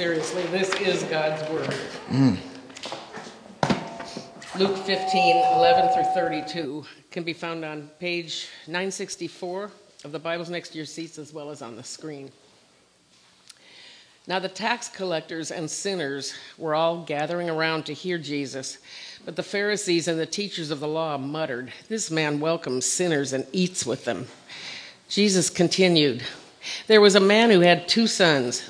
seriously. This is God's Word. Mm. Luke 15, 11 through 32 can be found on page 964 of the Bibles next to your seats as well as on the screen. Now, the tax collectors and sinners were all gathering around to hear Jesus, but the Pharisees and the teachers of the law muttered, This man welcomes sinners and eats with them. Jesus continued, There was a man who had two sons.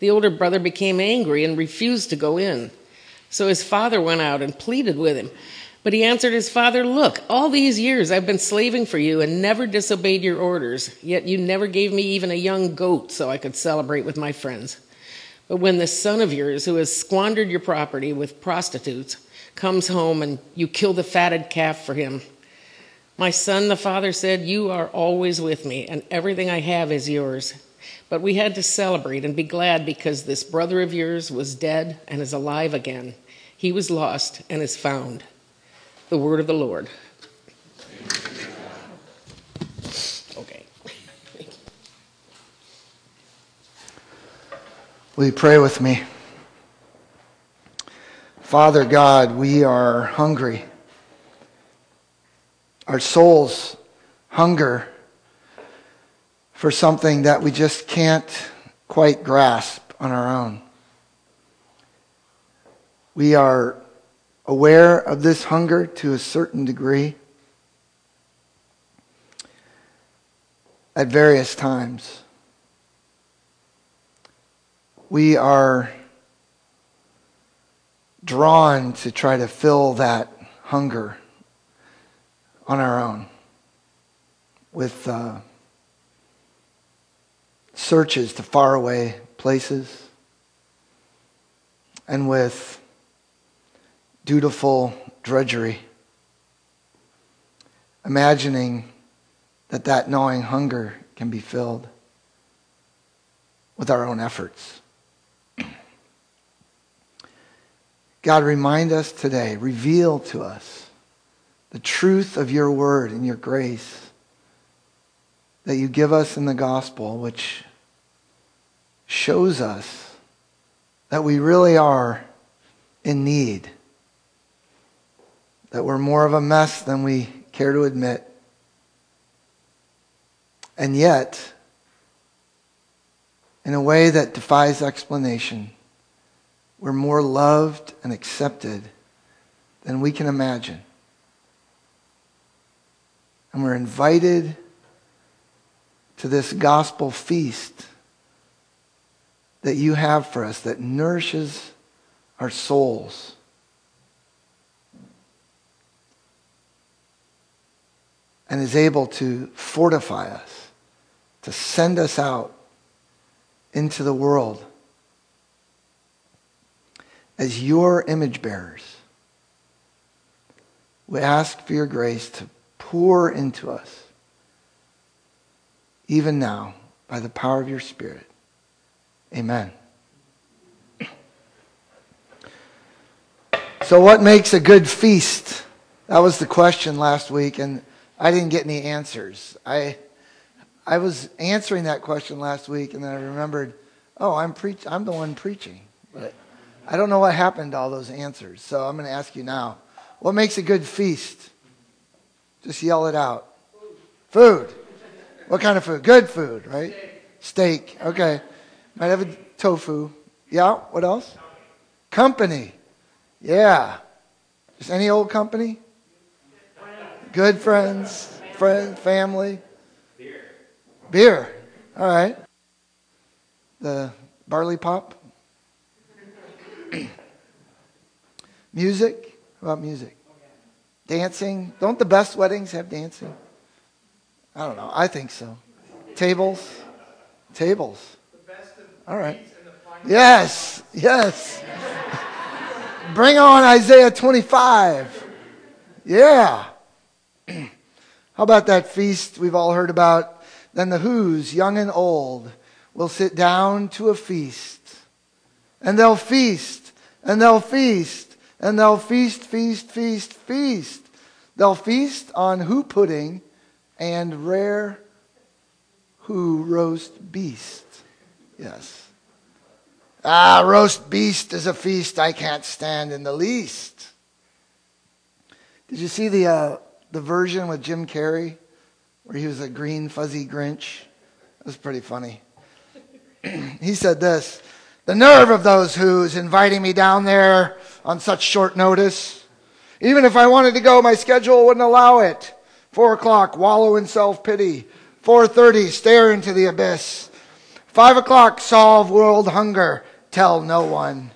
The older brother became angry and refused to go in. So his father went out and pleaded with him. But he answered his father, Look, all these years I've been slaving for you and never disobeyed your orders, yet you never gave me even a young goat so I could celebrate with my friends. But when this son of yours, who has squandered your property with prostitutes, comes home and you kill the fatted calf for him, my son, the father said, You are always with me, and everything I have is yours. But we had to celebrate and be glad because this brother of yours was dead and is alive again. He was lost and is found. The word of the Lord. Okay. Will you pray with me? Father God, we are hungry. Our souls hunger for something that we just can't quite grasp on our own. We are aware of this hunger to a certain degree at various times. We are drawn to try to fill that hunger on our own with. Uh, searches to faraway places, and with dutiful drudgery, imagining that that gnawing hunger can be filled with our own efforts. God, remind us today, reveal to us the truth of your word and your grace that you give us in the gospel, which shows us that we really are in need, that we're more of a mess than we care to admit. And yet, in a way that defies explanation, we're more loved and accepted than we can imagine. And we're invited to this gospel feast that you have for us that nourishes our souls. And is able to fortify us, to send us out into the world as your image bearers. We ask for your grace to pour into us, even now, by the power of your Spirit. Amen. So, what makes a good feast? That was the question last week, and I didn't get any answers. I, I was answering that question last week, and then I remembered, oh, I'm, preach- I'm the one preaching. But I don't know what happened to all those answers, so I'm going to ask you now. What makes a good feast? Just yell it out. Food. What kind of food? Good food, right? Steak. Okay. Might have a tofu. Yeah. What else? Company. Yeah. Just any old company? Good friends, friend, family. Beer. Beer. All right. The barley pop. music. How about music? Dancing. Don't the best weddings have dancing? I don't know. I think so. Tables. Tables. All right. Yes. Yes. Bring on Isaiah 25. Yeah. How about that feast we've all heard about? Then the Whos, young and old, will sit down to a feast. And they'll feast, and they'll feast, and they'll feast, feast, feast, feast. They'll feast on who pudding and rare who roast beast. Yes. Ah, roast beast is a feast I can't stand in the least. Did you see the, uh, the version with Jim Carrey where he was a green, fuzzy Grinch? It was pretty funny. he said this The nerve of those Whos inviting me down there on such short notice. Even if I wanted to go, my schedule wouldn't allow it. Four o'clock, wallow in self pity. Four thirty, stare into the abyss. Five o'clock, solve world hunger. Tell no one.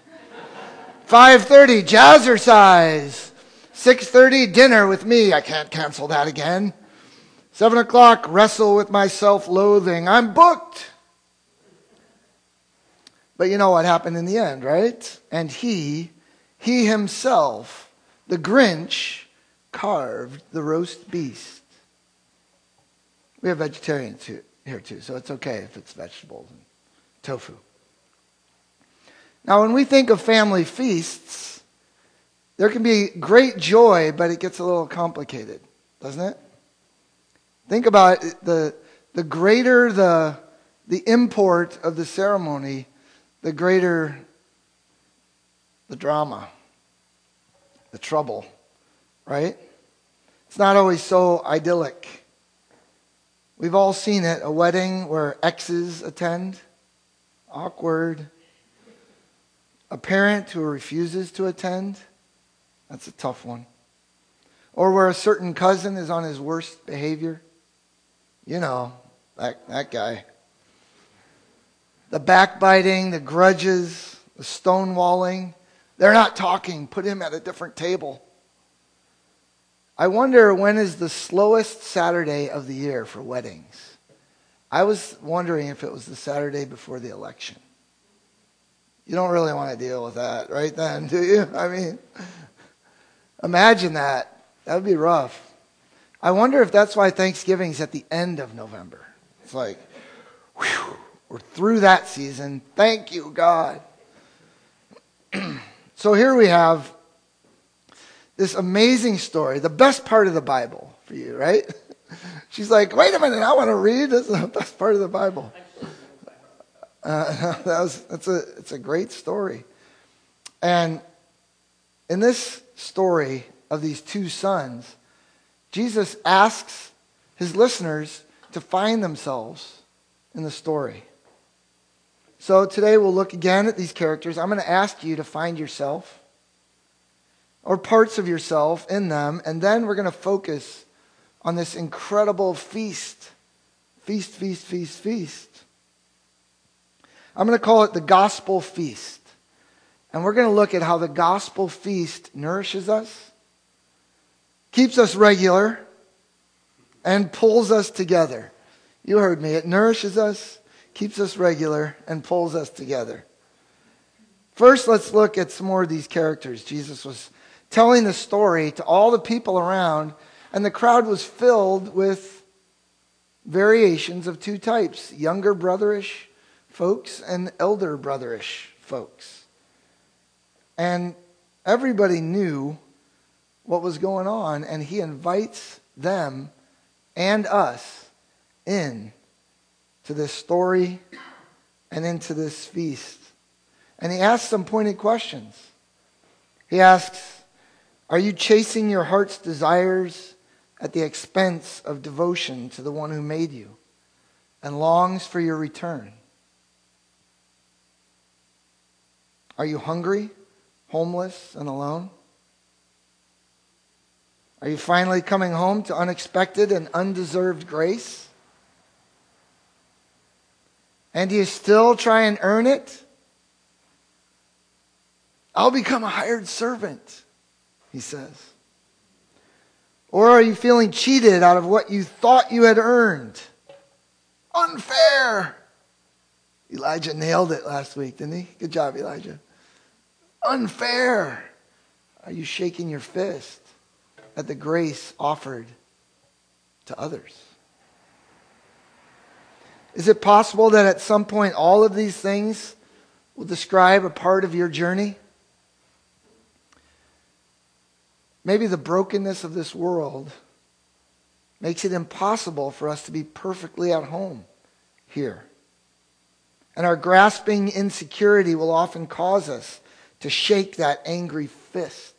5.30, jazzercise. 6.30, dinner with me. I can't cancel that again. 7 o'clock, wrestle with my self-loathing. I'm booked. But you know what happened in the end, right? And he, he himself, the Grinch, carved the roast beast. We have vegetarians here too, so it's okay if it's vegetables and tofu. Now, when we think of family feasts, there can be great joy, but it gets a little complicated, doesn't it? Think about it, the, the greater the, the import of the ceremony, the greater the drama, the trouble, right? It's not always so idyllic. We've all seen it a wedding where exes attend, awkward, a parent who refuses to attend, that's a tough one. Or where a certain cousin is on his worst behavior. You know, that, that guy. The backbiting, the grudges, the stonewalling. They're not talking. Put him at a different table. I wonder when is the slowest Saturday of the year for weddings? I was wondering if it was the Saturday before the election. You don't really want to deal with that right then, do you? I mean, imagine that. That would be rough. I wonder if that's why Thanksgiving's at the end of November. It's like, whew, we're through that season. Thank you, God. so here we have this amazing story, the best part of the Bible for you, right? She's like, wait a minute, I want to read. This is the best part of the Bible. Uh, that was, that's a, it's a great story. And in this story of these two sons, Jesus asks his listeners to find themselves in the story. So today we'll look again at these characters. I'm going to ask you to find yourself or parts of yourself in them, and then we're going to focus on this incredible feast. Feast, feast, feast, feast I'm going to call it the gospel feast. And we're going to look at how the gospel feast nourishes us, keeps us regular, and pulls us together. You heard me. It nourishes us, keeps us regular, and pulls us together. First, let's look at some more of these characters. Jesus was telling the story to all the people around, and the crowd was filled with variations of two types younger brotherish folks and elder brotherish folks. And everybody knew what was going on, and he invites them and us in to this story and into this feast. And he asks some pointed questions. He asks, Are you chasing your heart's desires at the expense of devotion to the one who made you and longs for your return? Are you hungry, homeless, and alone? Are you finally coming home to unexpected and undeserved grace? And do you still try and earn it? I'll become a hired servant, he says. Or are you feeling cheated out of what you thought you had earned? Unfair. Elijah nailed it last week, didn't he? Good job, Elijah. Unfair. Are you shaking your fist? at the grace offered to others? Is it possible that at some point all of these things will describe a part of your journey? Maybe the brokenness of this world makes it impossible for us to be perfectly at home here. And our grasping insecurity will often cause us to shake that angry fist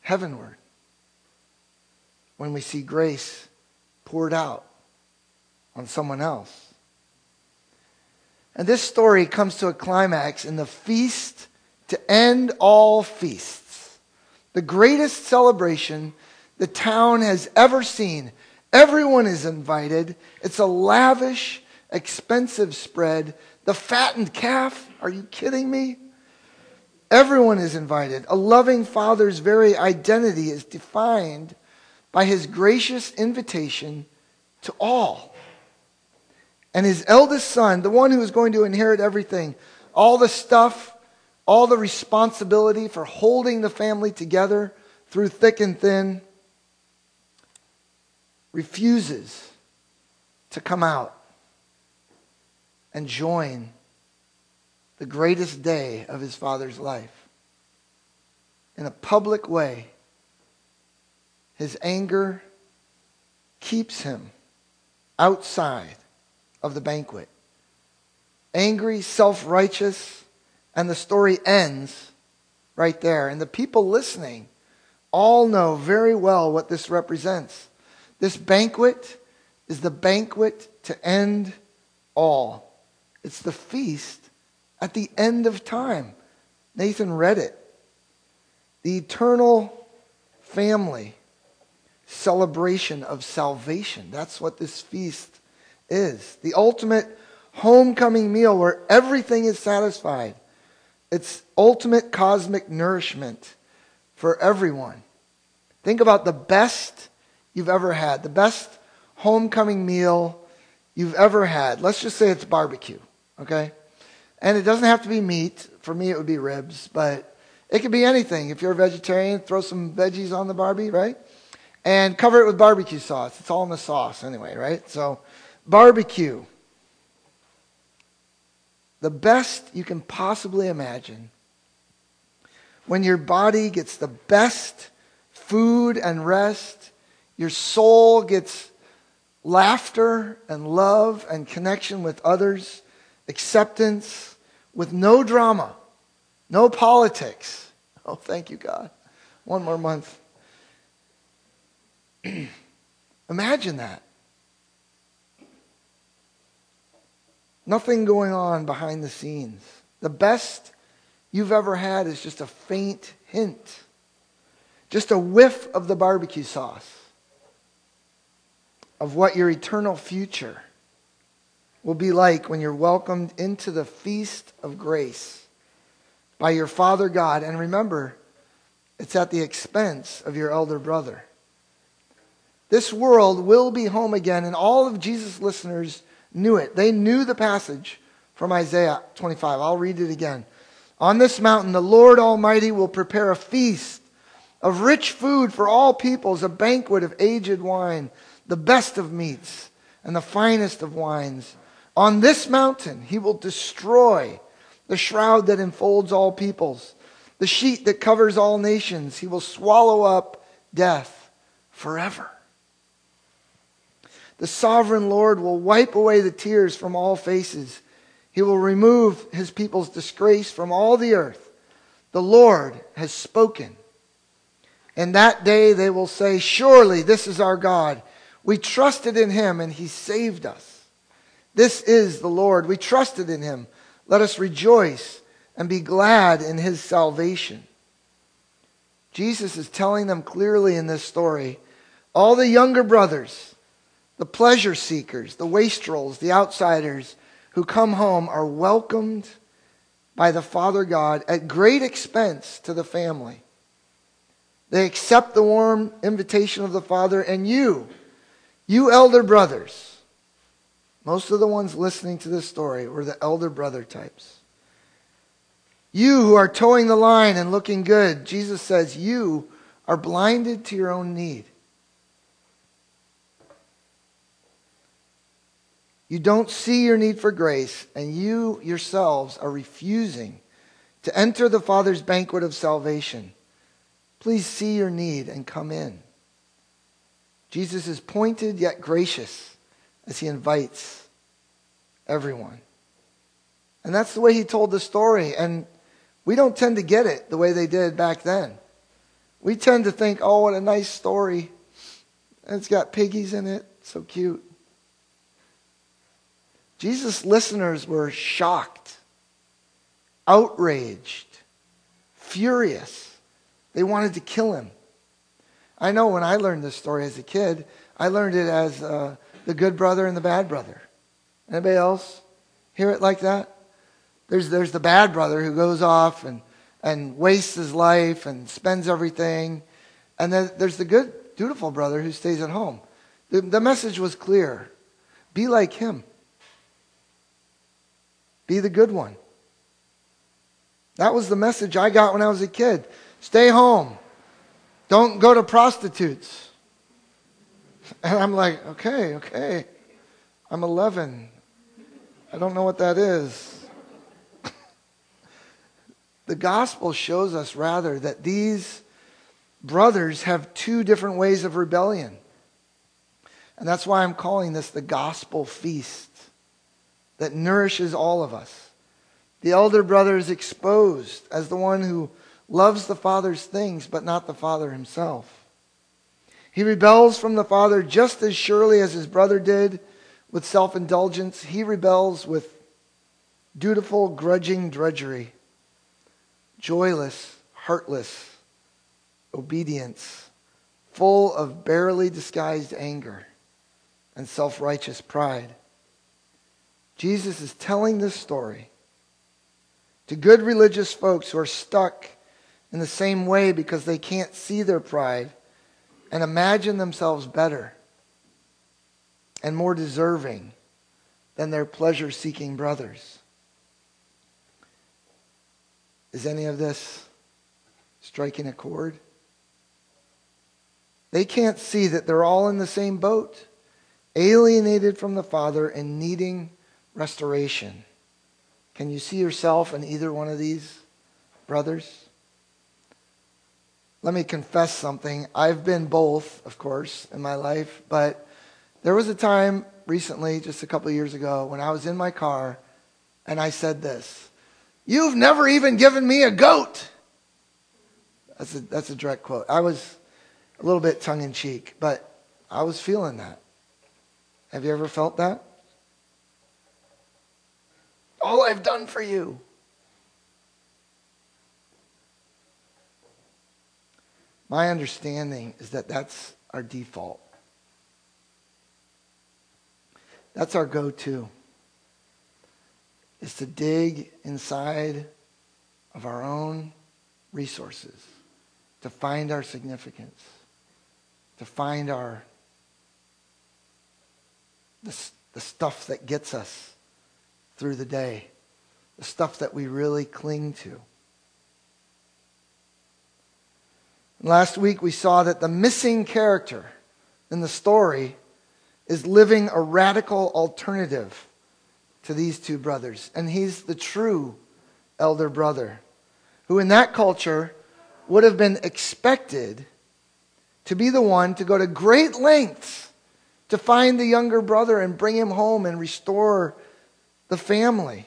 heavenward when we see grace poured out on someone else. And this story comes to a climax in the feast to end all feasts, the greatest celebration the town has ever seen. Everyone is invited. It's a lavish, expensive spread. The fattened calf, are you kidding me? Everyone is invited. A loving father's very identity is defined by his gracious invitation to all. And his eldest son, the one who is going to inherit everything, all the stuff, all the responsibility for holding the family together through thick and thin, refuses to come out and join the greatest day of his father's life in a public way his anger keeps him outside of the banquet. Angry, self righteous, and the story ends right there. And the people listening all know very well what this represents. This banquet is the banquet to end all, it's the feast at the end of time. Nathan read it. The eternal family celebration of salvation. That's what this feast is. The ultimate homecoming meal where everything is satisfied. It's ultimate cosmic nourishment for everyone. Think about the best you've ever had, the best homecoming meal you've ever had. Let's just say it's barbecue, okay? And it doesn't have to be meat. For me, it would be ribs, but it could be anything. If you're a vegetarian, throw some veggies on the barbie, right? and cover it with barbecue sauce. It's all in the sauce anyway, right? So, barbecue. The best you can possibly imagine. When your body gets the best food and rest, your soul gets laughter and love and connection with others, acceptance with no drama, no politics. Oh, thank you, God. One more month. Imagine that. Nothing going on behind the scenes. The best you've ever had is just a faint hint, just a whiff of the barbecue sauce of what your eternal future will be like when you're welcomed into the feast of grace by your Father God. And remember, it's at the expense of your elder brother. This world will be home again, and all of Jesus' listeners knew it. They knew the passage from Isaiah 25. I'll read it again. On this mountain, the Lord Almighty will prepare a feast of rich food for all peoples, a banquet of aged wine, the best of meats, and the finest of wines. On this mountain, he will destroy the shroud that enfolds all peoples, the sheet that covers all nations. He will swallow up death forever. The sovereign Lord will wipe away the tears from all faces. He will remove his people's disgrace from all the earth. The Lord has spoken. And that day they will say, Surely this is our God. We trusted in him and he saved us. This is the Lord. We trusted in him. Let us rejoice and be glad in his salvation. Jesus is telling them clearly in this story all the younger brothers, the pleasure seekers, the wastrels, the outsiders who come home are welcomed by the Father God at great expense to the family. They accept the warm invitation of the Father, and you, you elder brothers, most of the ones listening to this story were the elder brother types. You who are toeing the line and looking good, Jesus says, you are blinded to your own need. You don't see your need for grace, and you yourselves are refusing to enter the Father's banquet of salvation. Please see your need and come in. Jesus is pointed yet gracious as he invites everyone. And that's the way he told the story. And we don't tend to get it the way they did back then. We tend to think, oh, what a nice story. And it's got piggies in it. So cute. Jesus' listeners were shocked, outraged, furious. They wanted to kill him. I know when I learned this story as a kid, I learned it as uh, the good brother and the bad brother. Anybody else hear it like that? There's, there's the bad brother who goes off and, and wastes his life and spends everything. And then there's the good, dutiful brother who stays at home. The, the message was clear be like him, be the good one. That was the message I got when I was a kid. Stay home. Don't go to prostitutes. And I'm like, okay, okay. I'm 11. I don't know what that is. the gospel shows us rather that these brothers have two different ways of rebellion. And that's why I'm calling this the gospel feast that nourishes all of us. The elder brother is exposed as the one who loves the Father's things, but not the Father himself. He rebels from the Father just as surely as his brother did with self indulgence. He rebels with dutiful, grudging drudgery, joyless, heartless obedience, full of barely disguised anger and self righteous pride. Jesus is telling this story to good religious folks who are stuck in the same way because they can't see their pride and imagine themselves better and more deserving than their pleasure seeking brothers. Is any of this striking a chord? They can't see that they're all in the same boat, alienated from the Father and needing restoration. Can you see yourself in either one of these brothers? Let me confess something. I've been both, of course, in my life, but there was a time recently, just a couple years ago, when I was in my car and I said this You've never even given me a goat. That's a, that's a direct quote. I was a little bit tongue in cheek, but I was feeling that. Have you ever felt that? All I've done for you. My understanding is that that's our default. That's our go to. Is to dig inside of our own resources, to find our significance, to find our the, the stuff that gets us through the day, the stuff that we really cling to. Last week we saw that the missing character in the story is living a radical alternative to these two brothers. And he's the true elder brother, who in that culture would have been expected to be the one to go to great lengths to find the younger brother and bring him home and restore the family,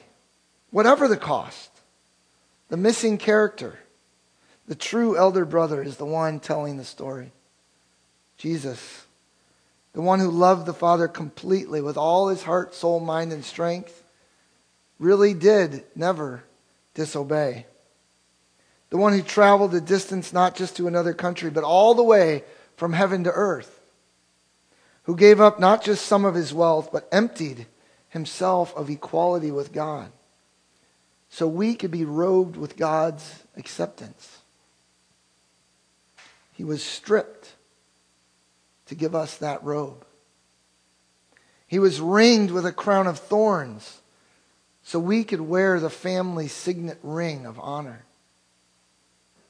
whatever the cost. The missing character, the true elder brother, is the one telling the story. Jesus, the one who loved the Father completely with all his heart, soul, mind, and strength, really did never disobey. The one who traveled the distance not just to another country, but all the way from heaven to earth. Who gave up not just some of his wealth, but emptied himself of equality with God. So we could be robed with God's acceptance. He was stripped to give us that robe. He was ringed with a crown of thorns so we could wear the family signet ring of honor.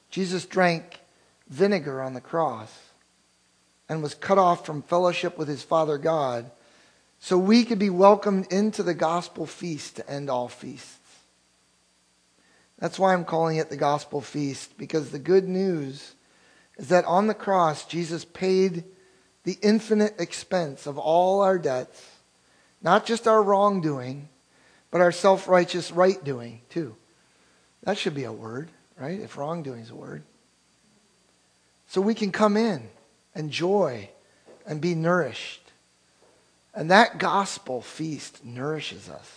Jesus drank vinegar on the cross and was cut off from fellowship with his Father God so we could be welcomed into the gospel feast to end all feasts. That's why I'm calling it the gospel feast, because the good news is that on the cross, Jesus paid the infinite expense of all our debts, not just our wrongdoing, but our self righteous right doing, too. That should be a word, right? If wrongdoing is a word. So we can come in, enjoy, and be nourished. And that gospel feast nourishes us.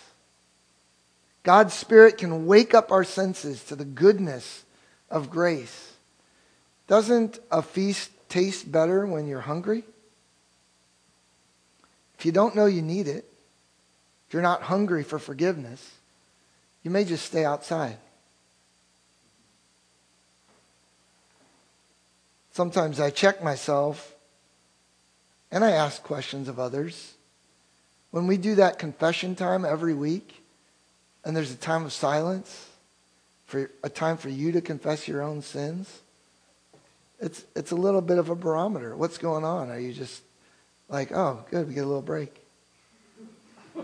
God's Spirit can wake up our senses to the goodness of grace. Doesn't a feast taste better when you're hungry? If you don't know you need it, if you're not hungry for forgiveness, you may just stay outside. Sometimes I check myself and I ask questions of others. When we do that confession time every week, and there's a time of silence, for a time for you to confess your own sins, it's, it's a little bit of a barometer. What's going on? Are you just like, oh, good, we get a little break?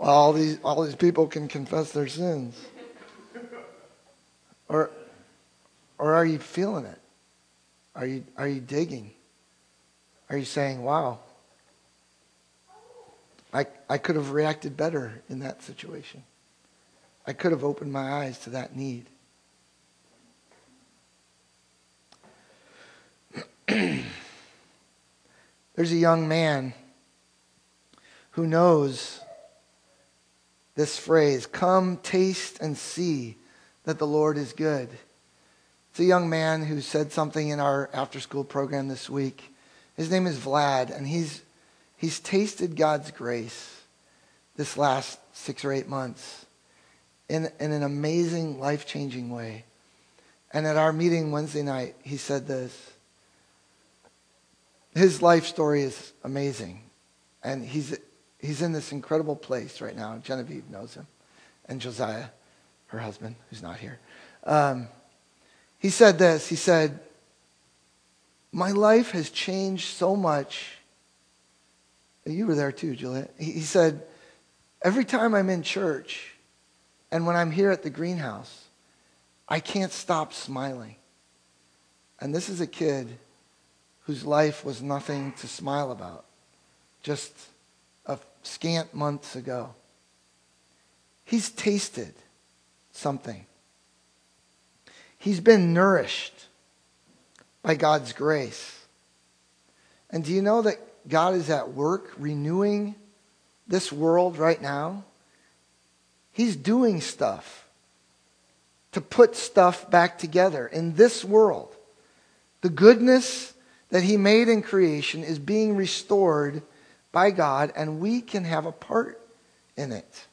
all these, all these people can confess their sins. Or, or are you feeling it? Are you, are you digging? Are you saying, wow, I, I could have reacted better in that situation? I could have opened my eyes to that need. There's a young man who knows this phrase come, taste, and see that the Lord is good. It's a young man who said something in our after school program this week. His name is Vlad, and he's, he's tasted God's grace this last six or eight months in, in an amazing, life changing way. And at our meeting Wednesday night, he said this. His life story is amazing. And he's he's in this incredible place right now. Genevieve knows him, and Josiah, her husband, who's not here. Um, he said this. He said, "My life has changed so much." You were there too, Juliet. He, said, "Every time I'm in church, and when I'm here at the greenhouse, I can't stop smiling." And this is a kid whose life was nothing to smile about, just a scant months ago. He's tasted something. He's been nourished by God's grace. And do you know that God is at work renewing this world right now? He's doing stuff to put stuff back together in this world. The goodness that He made in creation is being restored by God, and we can have a part in it.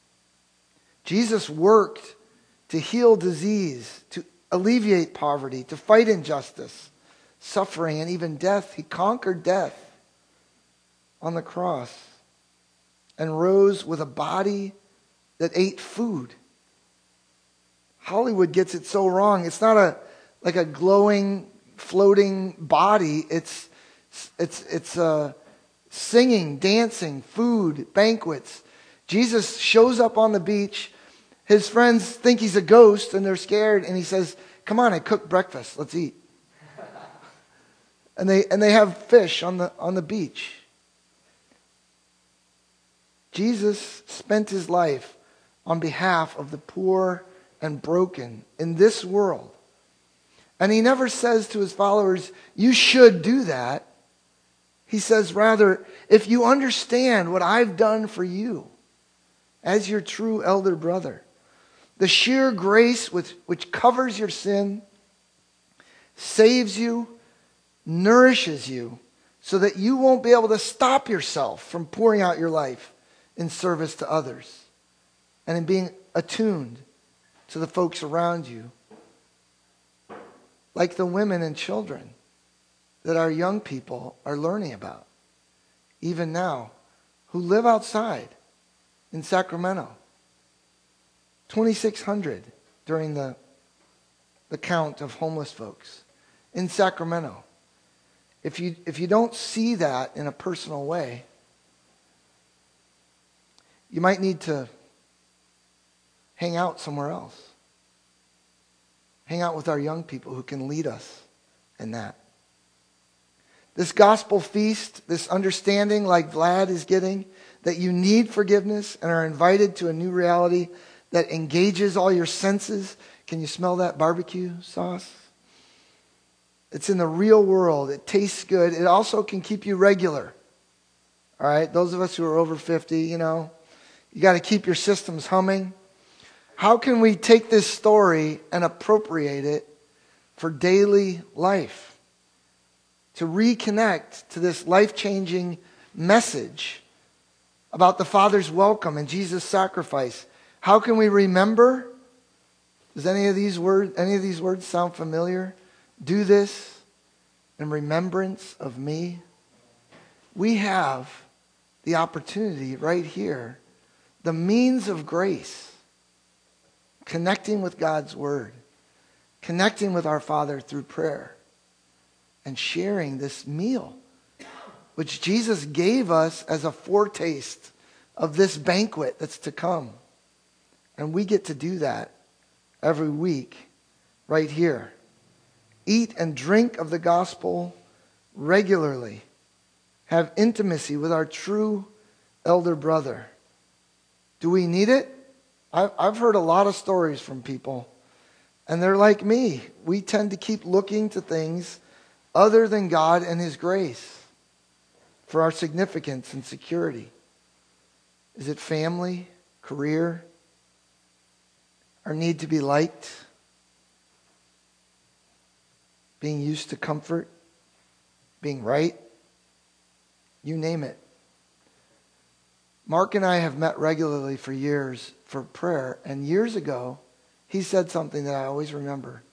Jesus worked to heal disease, to alleviate poverty, to fight injustice, suffering, and even death. He conquered death on the cross and rose with a body that ate food. Hollywood gets it so wrong. It's not a like a glowing, floating body. It's it's it's uh, singing, dancing, food, banquets. Jesus shows up on the beach. His friends think he's a ghost and they're scared, and he says, "Come on, I cooked breakfast. Let's eat." And they and they have fish on the on the beach. Jesus spent his life on behalf of the poor and broken in this world. And he never says to his followers, You should do that. He says, rather, if you understand what I've done for you as your true elder brother, the sheer grace with, which covers your sin, saves you, nourishes you, so that you won't be able to stop yourself from pouring out your life in service to others and in being attuned to the folks around you. Like the women and children that our young people are learning about, even now, who live outside in Sacramento. 2,600 during the, the count of homeless folks in Sacramento. If you, if you don't see that in a personal way, you might need to hang out somewhere else. Hang out with our young people who can lead us in that. This gospel feast, this understanding, like Vlad is getting, that you need forgiveness and are invited to a new reality that engages all your senses. Can you smell that barbecue sauce? It's in the real world. It tastes good. It also can keep you regular. All right? Those of us who are over 50, you know, you got to keep your systems humming. How can we take this story and appropriate it for daily life? To reconnect to this life changing message about the Father's welcome and Jesus' sacrifice. How can we remember? Does any of these words, any of these words sound familiar? Do this in remembrance of me. We have the opportunity right here the means of grace, connecting with God's Word, connecting with our Father through prayer, and sharing this meal, which Jesus gave us as a foretaste of this banquet that's to come. And we get to do that every week right here. Eat and drink of the gospel regularly. Have intimacy with our true elder brother. Do we need it? I've heard a lot of stories from people, and they're like me. We tend to keep looking to things other than God and His grace for our significance and security. Is it family, career, our need to be liked, being used to comfort, being right? You name it. Mark and I have met regularly for years for prayer. And years ago, he said something that I always remember.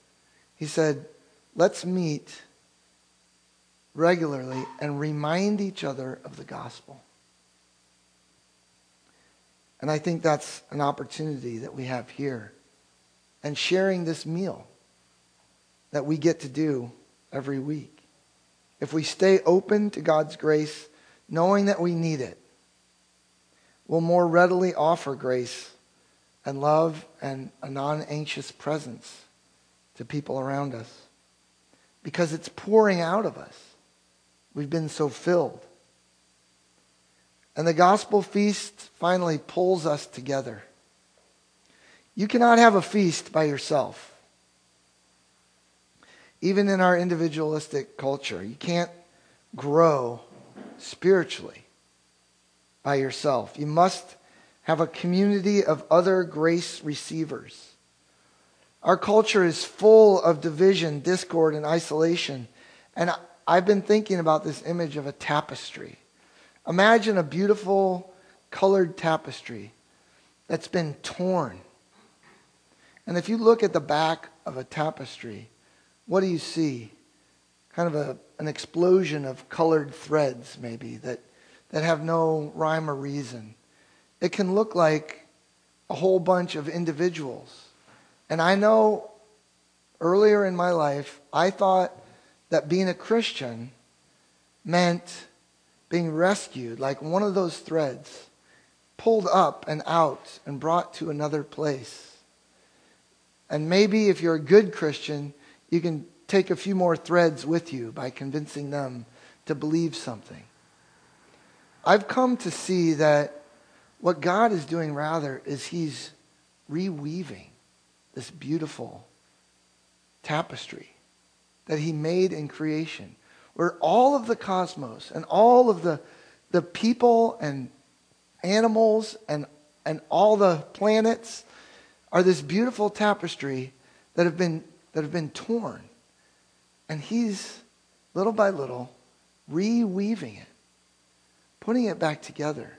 He said, Let's meet regularly and remind each other of the gospel. And I think that's an opportunity that we have here. And sharing this meal that we get to do every week. If we stay open to God's grace, knowing that we need it, we'll more readily offer grace and love and a non anxious presence to people around us because it's pouring out of us. We've been so filled. And the gospel feast finally pulls us together. You cannot have a feast by yourself. Even in our individualistic culture, you can't grow spiritually by yourself. You must have a community of other grace receivers. Our culture is full of division, discord, and isolation. And I've been thinking about this image of a tapestry. Imagine a beautiful colored tapestry that's been torn. And if you look at the back of a tapestry, what do you see? Kind of a, an explosion of colored threads, maybe, that that have no rhyme or reason. It can look like a whole bunch of individuals. And I know earlier in my life, I thought that being a Christian meant being rescued, like one of those threads, pulled up and out and brought to another place. And maybe if you're a good Christian, you can take a few more threads with you by convincing them to believe something. I've come to see that what God is doing rather is He's reweaving this beautiful tapestry that He made in creation, where all of the cosmos and all of the, the people and animals and, and all the planets are this beautiful tapestry that have been, that have been torn. And He's, little by little, reweaving it putting it back together.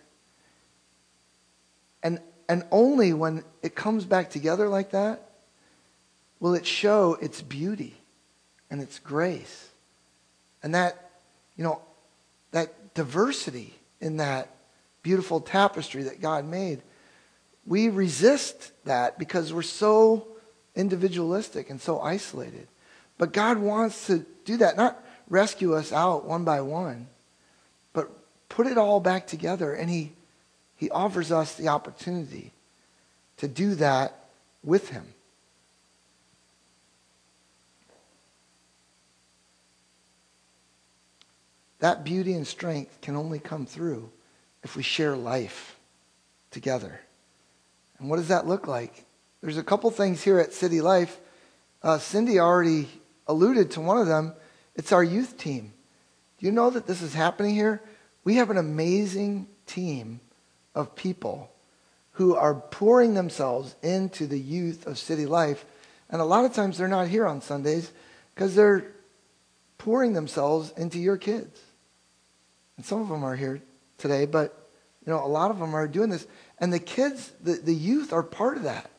And, and only when it comes back together like that will it show its beauty and its grace. And that, you know, that diversity in that beautiful tapestry that God made. We resist that because we're so individualistic and so isolated. But God wants to do that, not rescue us out one by one, but put it all back together, and he, he offers us the opportunity to do that with him. That beauty and strength can only come through if we share life together. And what does that look like? There's a couple things here at City Life. Uh, Cindy already alluded to one of them. It's our youth team. Do you know that this is happening here? We have an amazing team of people who are pouring themselves into the youth of city life. And a lot of times they're not here on Sundays because they're pouring themselves into your kids. And some of them are here today, but you know, a lot of them are doing this. And the kids, the, the youth are part of that.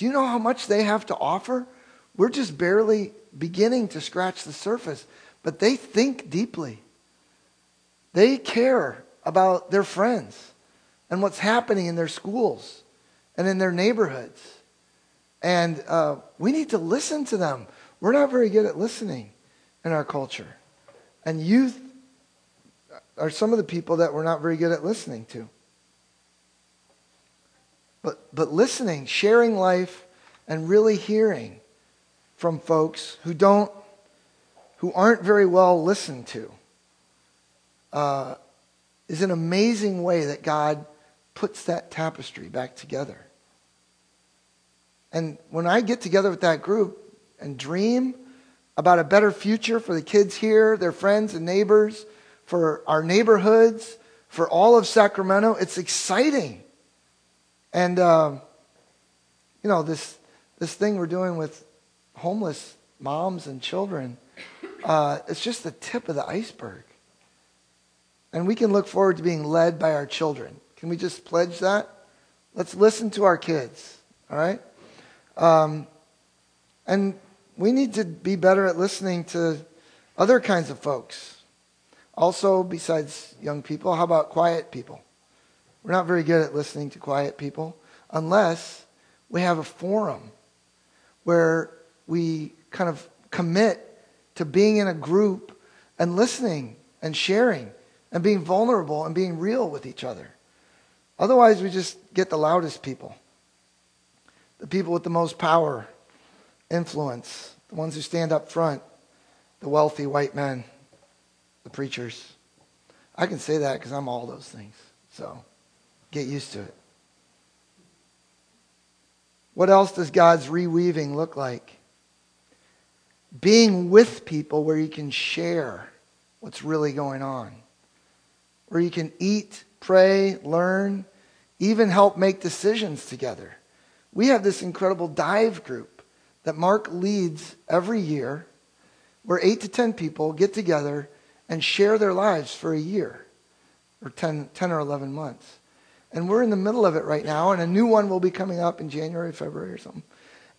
Do you know how much they have to offer? We're just barely beginning to scratch the surface, but they think deeply. They care about their friends and what's happening in their schools and in their neighborhoods. And uh, we need to listen to them. We're not very good at listening in our culture. And youth are some of the people that we're not very good at listening to. But, but listening, sharing life, and really hearing from folks who don't, who aren't very well listened to uh, is an amazing way that God puts that tapestry back together. And when I get together with that group and dream about a better future for the kids here, their friends and neighbors, for our neighborhoods, for all of Sacramento, it's exciting. And, uh, you know, this, this thing we're doing with homeless moms and children, uh, it's just the tip of the iceberg. And we can look forward to being led by our children. Can we just pledge that? Let's listen to our kids, all right? Um, and we need to be better at listening to other kinds of folks. Also, besides young people, how about quiet people? We're not very good at listening to quiet people unless we have a forum where we kind of commit to being in a group and listening and sharing and being vulnerable and being real with each other. Otherwise, we just get the loudest people, the people with the most power, influence, the ones who stand up front, the wealthy white men, the preachers. I can say that because I'm all those things. So get used to it. What else does God's reweaving look like? Being with people where you can share what's really going on where you can eat, pray, learn, even help make decisions together. We have this incredible dive group that Mark leads every year where eight to 10 people get together and share their lives for a year or 10, 10 or 11 months. And we're in the middle of it right now, and a new one will be coming up in January, February, or something.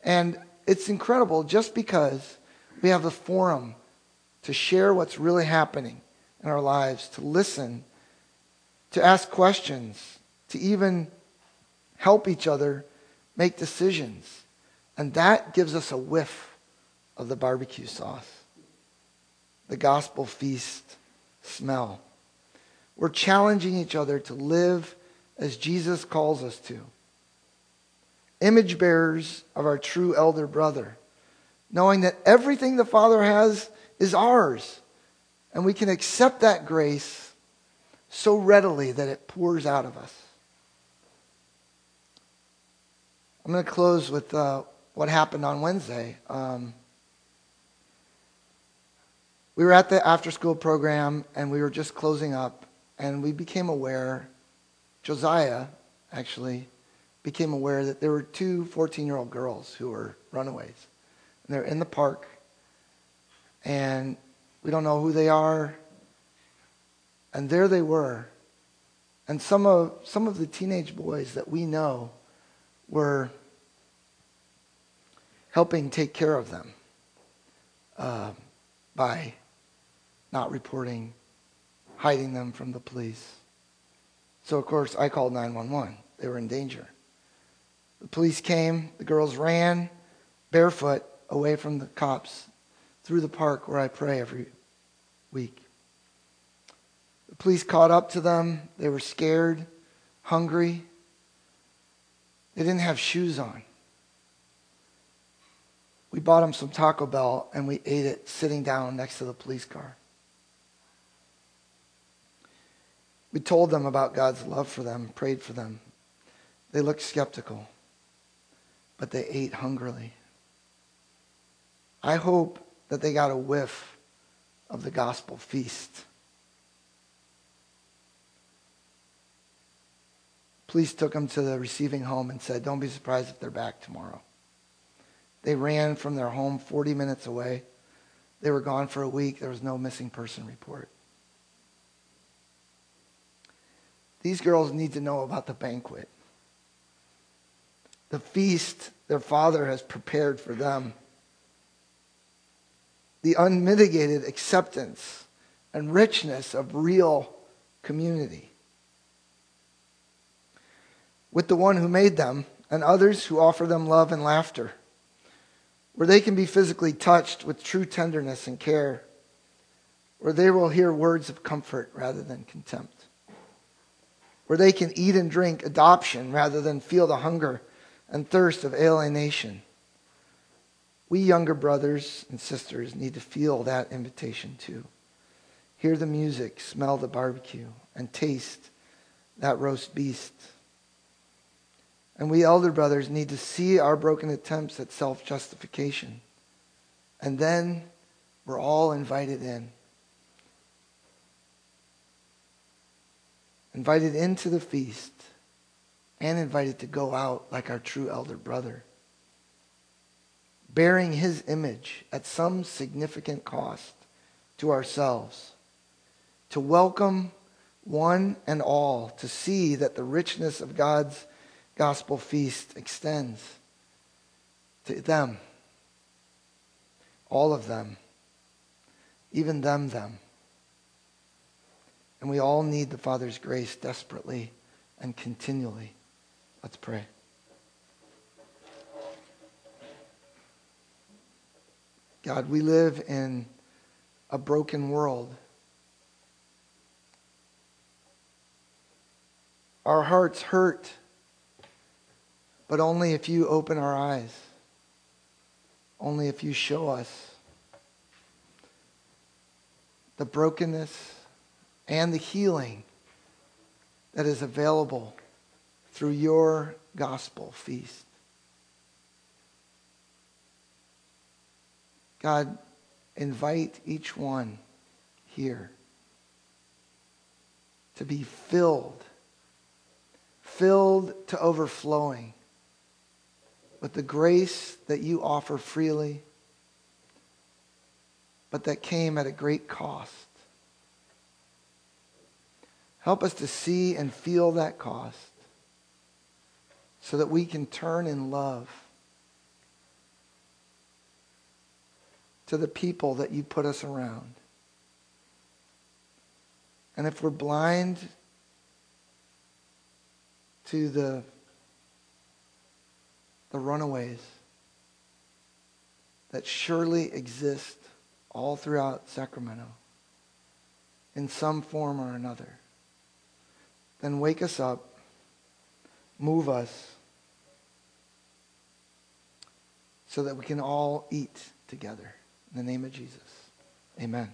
And it's incredible just because we have the forum to share what's really happening in our lives, to listen to ask questions, to even help each other make decisions. And that gives us a whiff of the barbecue sauce, the gospel feast smell. We're challenging each other to live as Jesus calls us to. Image bearers of our true elder brother, knowing that everything the Father has is ours, and we can accept that grace so readily that it pours out of us. I'm going to close with uh, what happened on Wednesday. Um, we were at the after school program and we were just closing up, and we became aware, Josiah actually became aware that there were two 14 year old girls who were runaways. And they're in the park, and we don't know who they are. And there they were. And some of, some of the teenage boys that we know were helping take care of them uh, by not reporting, hiding them from the police. So, of course, I called 911. They were in danger. The police came, the girls ran barefoot away from the cops through the park where I pray every week. The police caught up to them. They were scared, hungry. They didn't have shoes on. We bought them some Taco Bell and we ate it sitting down next to the police car. We told them about God's love for them, prayed for them. They looked skeptical, but they ate hungrily. I hope that they got a whiff of the gospel feast. Police took them to the receiving home and said, Don't be surprised if they're back tomorrow. They ran from their home 40 minutes away. They were gone for a week. There was no missing person report. These girls need to know about the banquet, the feast their father has prepared for them, the unmitigated acceptance and richness of real community. With the one who made them and others who offer them love and laughter where they can be physically touched with true tenderness and care, where they will hear words of comfort rather than contempt, where they can eat and drink adoption rather than feel the hunger and thirst of alienation. We younger brothers and sisters need to feel that invitation too. Hear the music, smell the barbecue, and taste that roast beast. And we elder brothers need to see our broken attempts at self justification. And then we're all invited in. Invited into the feast and invited to go out like our true elder brother, bearing his image at some significant cost to ourselves, to welcome one and all to see that the richness of God's gospel feast extends to them, all of them, even them, them. And we all need the Father's grace desperately and continually. Let's pray. God, we live in a broken world. Our hearts hurt but only if you open our eyes, only if you show us the brokenness and the healing that is available through your gospel feast. God, invite each one here to be filled, filled to overflowing with the grace that you offer freely, but that came at a great cost. Help us to see and feel that cost so that we can turn in love to the people that you put us around. And if we're blind to the, the runaways that surely exist all throughout Sacramento in some form or another, then wake us up, move us, so that we can all eat together. In the name of Jesus, amen.